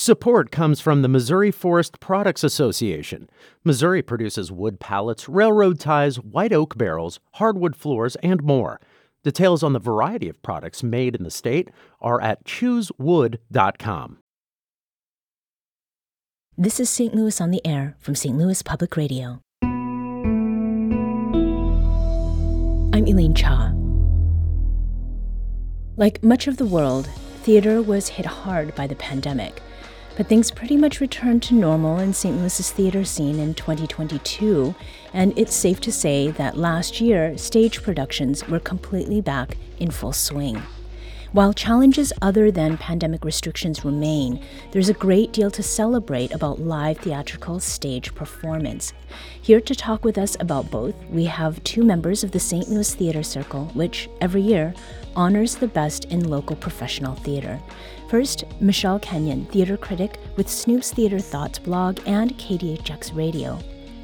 Support comes from the Missouri Forest Products Association. Missouri produces wood pallets, railroad ties, white oak barrels, hardwood floors, and more. Details on the variety of products made in the state are at choosewood.com. This is St. Louis on the Air from St. Louis Public Radio. I'm Elaine Cha. Like much of the world, theater was hit hard by the pandemic. But things pretty much returned to normal in St. Louis's theater scene in 2022, and it's safe to say that last year, stage productions were completely back in full swing. While challenges other than pandemic restrictions remain, there's a great deal to celebrate about live theatrical stage performance. Here to talk with us about both, we have two members of the St. Louis Theater Circle, which every year honors the best in local professional theater. First, Michelle Kenyon, theater critic with Snoop's Theater Thoughts blog and KDHX Radio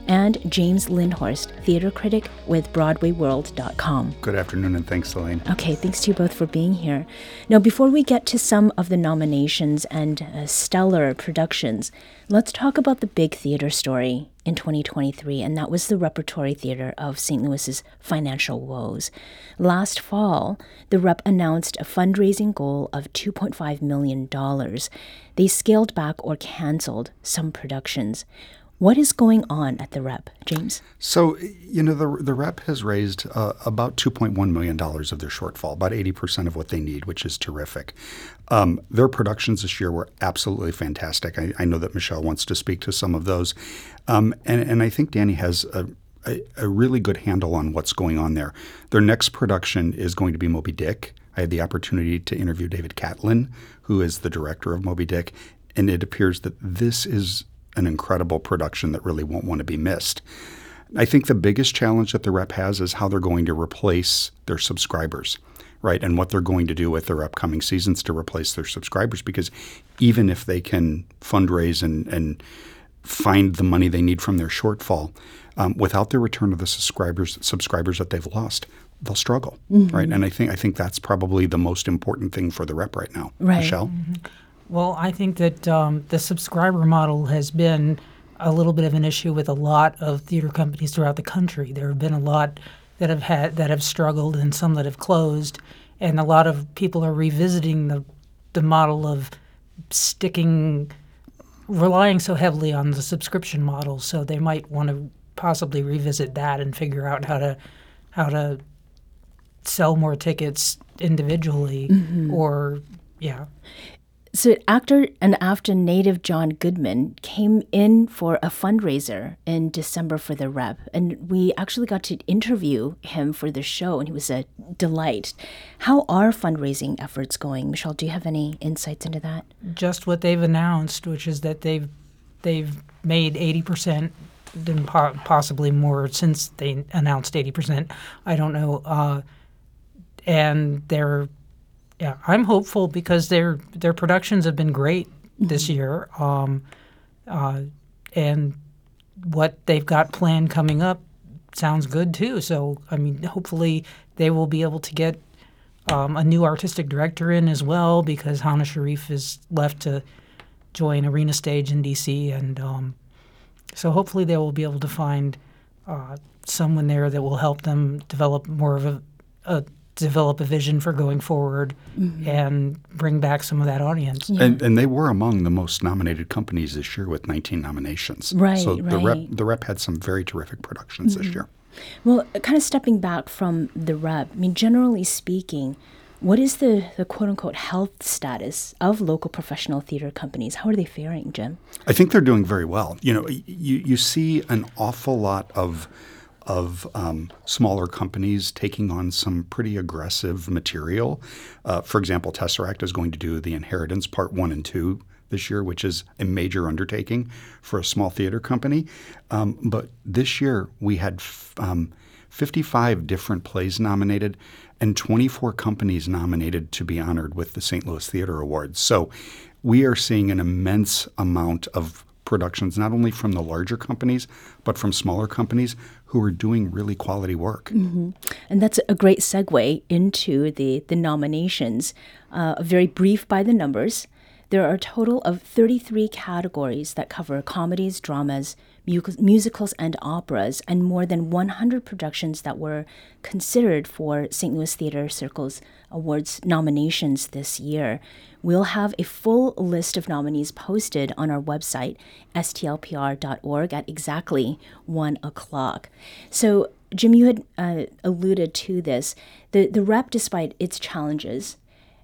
and James Lindhorst, theater critic with BroadwayWorld.com. Good afternoon, and thanks, Elaine. Okay, thanks to you both for being here. Now, before we get to some of the nominations and uh, stellar productions, let's talk about the big theater story in 2023, and that was the Repertory Theater of St. Louis's financial woes. Last fall, the Rep announced a fundraising goal of $2.5 million. They scaled back or canceled some productions. What is going on at the Rep, James? So, you know, the, the Rep has raised uh, about $2.1 million of their shortfall, about 80% of what they need, which is terrific. Um, their productions this year were absolutely fantastic. I, I, know that Michelle wants to speak to some of those. Um, and, and I think Danny has a, a, a really good handle on what's going on there. Their next production is going to be Moby Dick. I had the opportunity to interview David Catlin, who is the director of Moby Dick, and it appears that this is an incredible production that really won't want to be missed. I think the biggest challenge that the rep has is how they're going to replace their subscribers, right? And what they're going to do with their upcoming seasons to replace their subscribers. Because even if they can fundraise and, and find the money they need from their shortfall, um, without the return of the subscribers subscribers that they've lost, they'll struggle, mm-hmm. right? And I think I think that's probably the most important thing for the rep right now. Right. Michelle. Mm-hmm. Well, I think that um, the subscriber model has been a little bit of an issue with a lot of theater companies throughout the country. There have been a lot that have had that have struggled and some that have closed, and a lot of people are revisiting the the model of sticking relying so heavily on the subscription model. So they might want to possibly revisit that and figure out how to how to sell more tickets individually mm-hmm. or yeah so, actor and Affton native John Goodman came in for a fundraiser in December for the rep, and we actually got to interview him for the show, and he was a delight. How are fundraising efforts going, Michelle? Do you have any insights into that? Just what they've announced, which is that they've they've made eighty percent, and possibly more since they announced eighty percent. I don't know, uh, and they're yeah, I'm hopeful because their their productions have been great this mm-hmm. year, um, uh, and what they've got planned coming up sounds good too. So I mean, hopefully they will be able to get um, a new artistic director in as well because Hana Sharif is left to join Arena Stage in DC, and um, so hopefully they will be able to find uh, someone there that will help them develop more of a, a develop a vision for going forward mm-hmm. and bring back some of that audience. Yeah. And, and, they were among the most nominated companies this year with 19 nominations. Right. So right. the rep the rep had some very terrific productions mm-hmm. this year. Well, kind of stepping back from the rep, I mean, generally speaking, what is the, the quote unquote health status of local professional theater companies? How are they faring, Jim? I think they're doing very well. You know, you, you see an awful lot of of um, smaller companies taking on some pretty aggressive material. Uh, for example, Tesseract is going to do The Inheritance Part 1 and 2 this year, which is a major undertaking for a small theater company. Um, but this year we had f- um, 55 different plays nominated and 24 companies nominated to be honored with the St. Louis Theater Awards. So we are seeing an immense amount of productions, not only from the larger companies, but from smaller companies who are doing really quality work. Mm-hmm. And that's a great segue into the, the nominations. Uh, very brief by the numbers. There are a total of 33 categories that cover comedies, dramas, musicals, and operas, and more than 100 productions that were considered for St. Louis Theater Circle's awards nominations this year. We'll have a full list of nominees posted on our website, stlpr.org, at exactly 1 o'clock. So, Jim, you had uh, alluded to this. The, the rep, despite its challenges,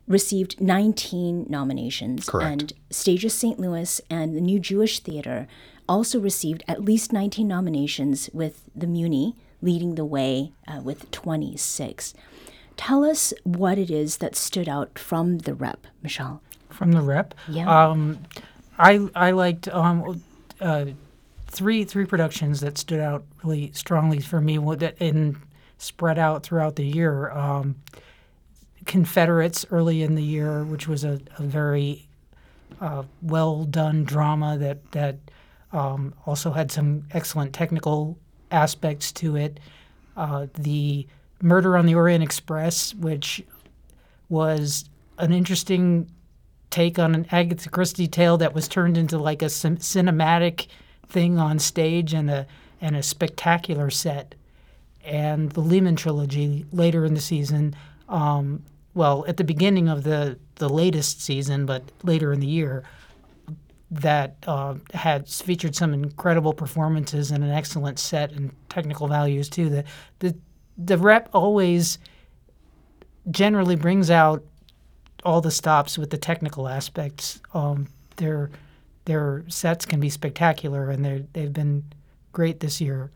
received 19 nominations. Correct. And Stages St. Louis and the New Jewish Theater also received at least 19 nominations, with the Muni leading the way uh, with 26. Tell us what it is that stood out from the rep, Michelle. from the rep. Yeah. Um, I I liked um, uh, three three productions that stood out really strongly for me that- and spread out throughout the year. Um, Confederates early in the year, which was a, a very uh, well done drama that that um, also had some excellent technical aspects to it. Uh, the Murder on the Orient Express, which was an interesting take on an Agatha Christie tale that was turned into like a cin- cinematic thing on stage and a and a spectacular set. And the Lehman trilogy later in the season, um, well, at the beginning of the the latest season, but later in the year, that uh, had featured some incredible performances and an excellent set and technical values too. The the the rep always generally brings out all the stops with the technical aspects. Um, their their sets can be spectacular, and they they've been great this year.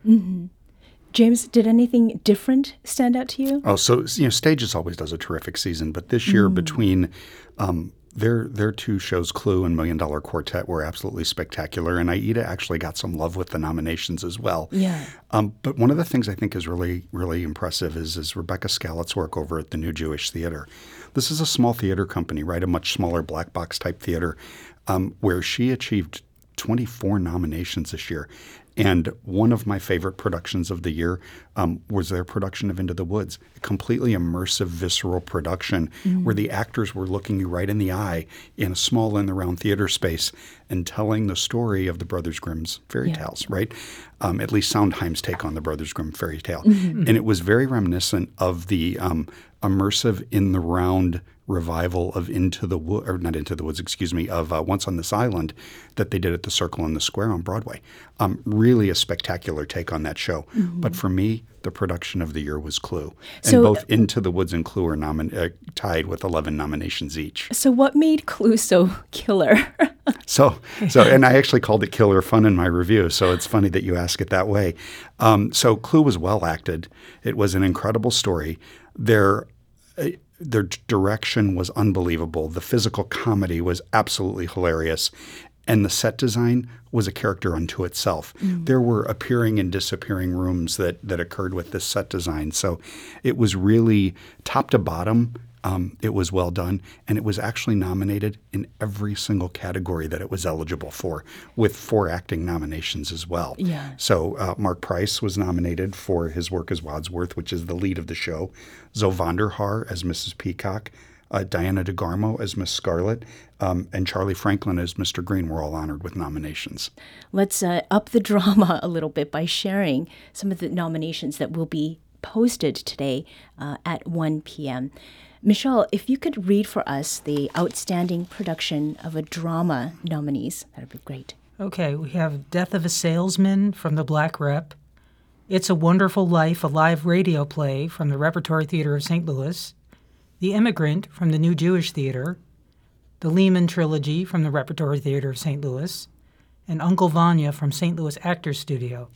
James, did anything different stand out to you? Oh, so you know, Stages always does a terrific season, but this year between um, their their two shows, Clue and Million Dollar Quartet, were absolutely spectacular, and Aida actually got some love with the nominations as well. Yeah. Um, but one of the things I think is really really impressive is is Rebekah Scallet's work over at the New Jewish Theater. This is a small theater company, right? A much smaller black box type theater, um, where she achieved 24 nominations this year. And one of my favorite productions of the year um, was their production of Into the Woods, a completely immersive, visceral production where the actors were looking you right in the eye in a small in the round theater space and telling the story of the Brothers Grimm's fairy tales, right? Um, at least Sondheim's take on the Brothers Grimm fairy tale. And it was very reminiscent of the um, immersive in the round revival of Into the Wood, or not Into the Woods, excuse me, of uh, Once on This Island that they did at the Circle and the Square on Broadway. Um, really a spectacular take on that show. But for me, the production of the year was Clue. And So- both Into the Woods and Clue are nomin- uh, tied with 11 nominations each. So, what made Clue so killer? So, so, and I actually called it killer fun in my review. So it's funny that you ask it that way. Um, so Clue was well acted. It was an incredible story. Their uh, their direction was unbelievable. The physical comedy was absolutely hilarious. And the set design was a character unto itself. Mm. There were appearing and disappearing rooms that, that occurred with this set design. So it was really top to bottom um, it was well done, and it was actually nominated in every single category that it was eligible for, with four acting nominations as well. Yeah. So uh, Mark Price was nominated for his work as Wadsworth, which is the lead of the show. Zoe Vonderhaar as Mrs. Peacock, uh, Diana DeGarmo as Miss Scarlet, um, and Charlie Franklin as Mr. Green were all honored with nominations. Let's uh, up the drama a little bit by sharing some of the nominations that will be posted today uh, at 1 p.m. Michelle, if you could read for us the outstanding production of a drama nominees, that would be great. Okay, we have Death of a Salesman from the Black Rep, It's a Wonderful Life, a live radio play from the Repertory Theater of St. Louis, The Immigrant from the New Jewish Theater, the Lehman Trilogy from the Repertory Theater of St. Louis, and Uncle Vanya from St. Louis Actors Studio.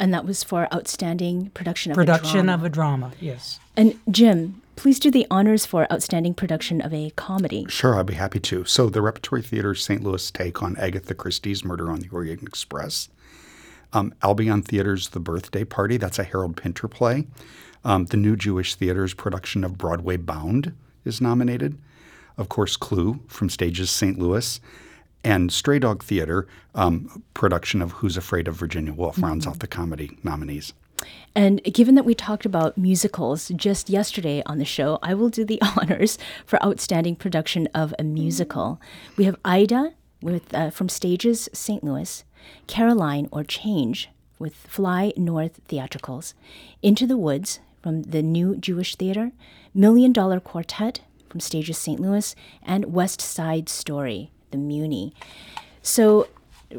And that was for outstanding production of Production a drama. Production of a drama, yes. And Jim, please do the honors for outstanding production of a comedy. Sure, I'd be happy to. So, the Repertory Theater St. Louis take on Agatha Christie's Murder on the Orient Express. Um, Albion Theater's The Birthday Party, that's a Harold Pinter play. Um, the New Jewish Theater's production of Broadway Bound is nominated. Of course, Clue from Stages St. Louis. And Stray Dog Theater, um, production of Who's Afraid of Virginia Woolf, rounds out the comedy nominees. And given that we talked about musicals just yesterday on the show, I will do the honors for outstanding production of a musical. We have Aida with uh, from Stages St. Louis, Caroline or Change with Fly North Theatricals, Into the Woods from the New Jewish Theater, Million Dollar Quartet from Stages St. Louis, and West Side Story, the Muni. So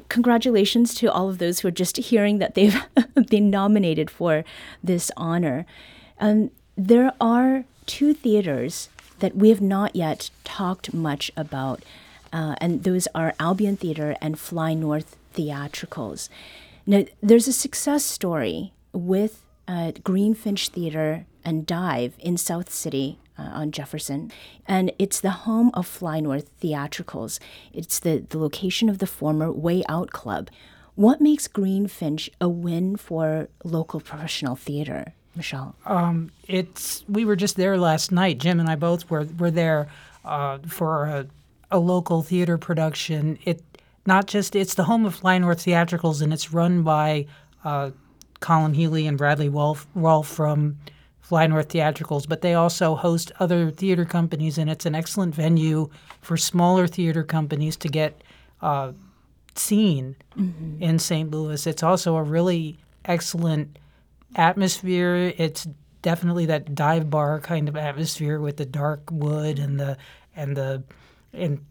congratulations to all of those who are just hearing that they've been nominated for this honor. Um, there are two theaters that we have not yet talked much about, uh, and those are Albion Theater and Fly North Theatricals. Now, there's a success story with uh, Greenfinch Theater and Dive in South City uh, on Jefferson. And it's the home of Fly North Theatricals. It's the, the location of the former Way Out Club. What makes Greenfinch a win for local professional theater, Michelle? Um, it's we were just there last night. Jim and I both were were there uh, for a, a local theater production. It not just it's the home of Fly North Theatricals, and it's run by uh, Colin Healy and Bradley Wolf, Rolfe from Fly North Theatricals, but they also host other theater companies, and it's an excellent venue for smaller theater companies to get uh, seen mm-hmm. in St. Louis. It's also a really excellent atmosphere. It's definitely that dive bar kind of atmosphere with the dark wood and the and the and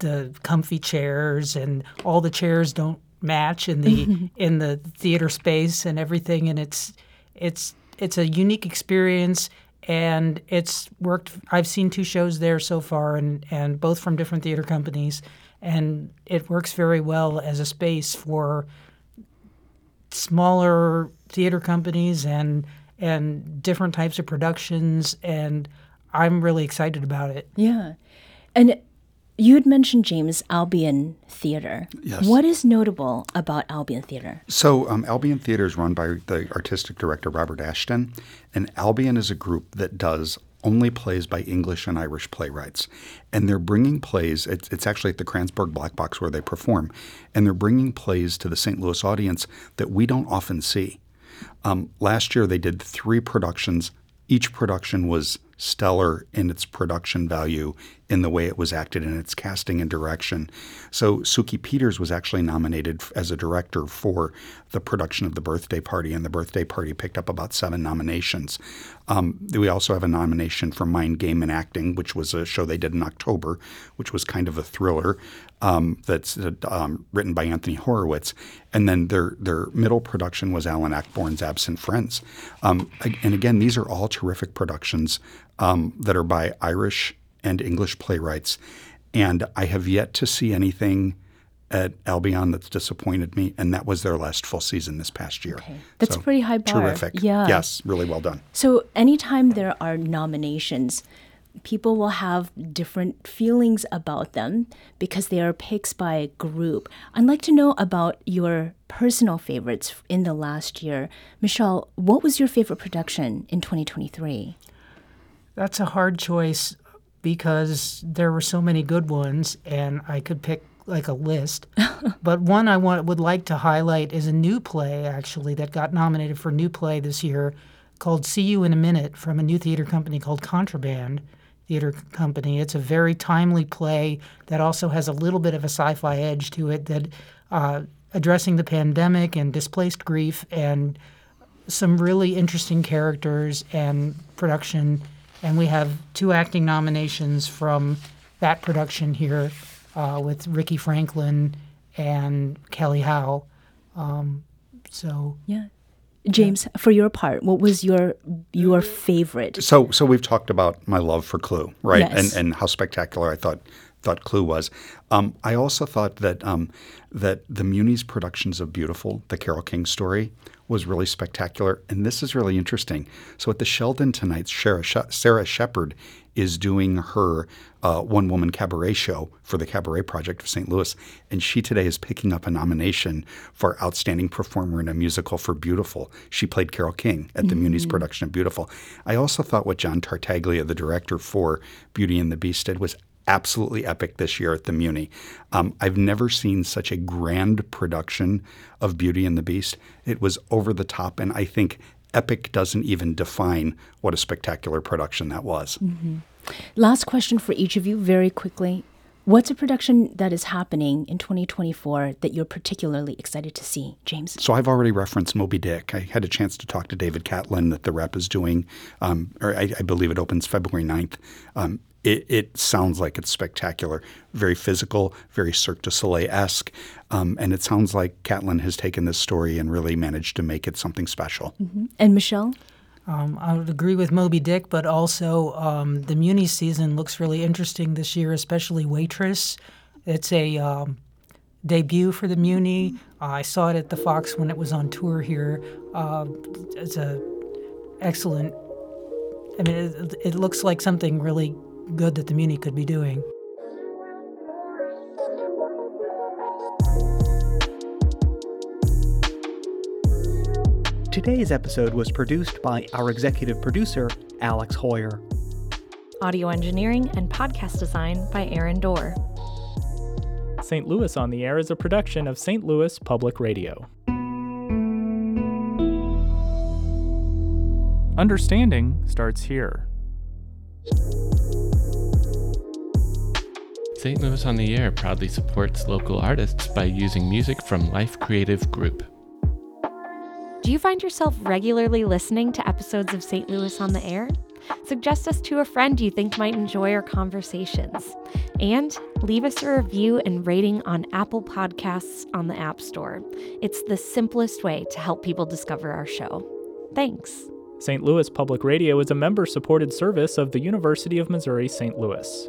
the comfy chairs and all the chairs don't match in the in the theater space and everything and it's it's it's a unique experience and it's worked I've seen two shows there so far and and both from different theater companies and it works very well as a space for smaller theater companies and and different types of productions and I'm really excited about it. Yeah. And you had mentioned James Albion Theater. Yes. What is notable about Albion Theater? So, um, Albion Theater is run by the artistic director Robert Ashton, and Albion is a group that does only plays by English and Irish playwrights. And they're bringing plays, it's, it's, actually at the Kranzberg Black Box where they perform, and they're bringing plays to the St. Louis audience that we don't often see. Um, last year, they did three productions. Each production was stellar in its production value in the way it was acted in its casting and direction. So Suki Peters was actually nominated as a director for the production of the birthday party, and the birthday party picked up about seven nominations. Um, we also have a nomination for Mind Game and Acting, which was a show they did in October, which was kind of a thriller um, that's um, written by Anthony Horowitz. And then their their middle production was Alan Ayckbourn's Absent Friends. Um, and again, these are all terrific productions um, that are by Irish and English playwrights. And I have yet to see anything at Albion that's disappointed me, and that was their last full season this past year. Okay. That's so, pretty high bar. Terrific. Yeah. Yes, really well done. So anytime there are nominations, people will have different feelings about them because they are picks by a group. I'd like to know about your personal favorites in the last year. Michelle, what was your favorite production in 2023? That's a hard choice because there were so many good ones, and I could pick like a list. but one I want, would like to highlight is a new play, actually, that got nominated for new play this year called See You in a Minute from a new theater company called Contraband Theater Company. It's a very timely play that also has a little bit of a sci fi edge to it that uh, addressing the pandemic and displaced grief and some really interesting characters and production and we have two acting nominations from that production here uh, with Ricky Franklin and Kelly Howe. Um, so yeah. James, yeah. for your part, what was your your favorite? So, so we've talked about my love for Clue, right? Yes. And and how spectacular I thought thought Clue was. Um, I also thought that um, that the Muni's productions of Beautiful, the Carole King story, was really spectacular. And this is really interesting. So at the Sheldon tonight, Sarah, Sarah Shepard is doing her uh, one woman cabaret show for the Cabaret Project of St. Louis. And she today is picking up a nomination for Outstanding Performer in a Musical for Beautiful. She played Carole King at the mm-hmm. Muni's production of Beautiful. I also thought what John Tartaglia, the director for Beauty and the Beast, did was absolutely epic this year at the Muni. Um, I've never seen such a grand production of Beauty and the Beast. It was over the top, and I think epic doesn't even define what a spectacular production that was. Mm-hmm. Last question for each of you, very quickly. What's a production that is happening in 2024 that you're particularly excited to see, James? So I've already referenced Moby Dick. I had a chance to talk to David Catlin that the rep is doing, um, or I, I, believe it opens February 9th. Um, it, it, sounds like it's spectacular, very physical, very Cirque du Soleil esque. Um, and it sounds like Catlin has taken this story and really managed to make it something special. Mm-hmm. And Michelle? Um, I would agree with Moby Dick, but also um, the Muni season looks really interesting this year, especially Waitress. It's a um, debut for the Muni. Uh, I saw it at the Fox when it was on tour here. Uh, it's a excellent. I mean, it, it looks like something really good that the Muni could be doing. Today's episode was produced by our executive producer, Alex Heuer. Audio engineering and podcast design by Aaron Doerr. St. Louis on the Air is a production of St. Louis Public Radio. Understanding starts here. St. Louis on the Air proudly supports local artists by using music from Life Creative Group. Do you find yourself regularly listening to episodes of St. Louis on the Air? Suggest us to a friend you think might enjoy our conversations. And leave us a review and rating on Apple Podcasts on the App Store. It's the simplest way to help people discover our show. Thanks. St. Louis Public Radio is a member supported service of the University of Missouri St. Louis.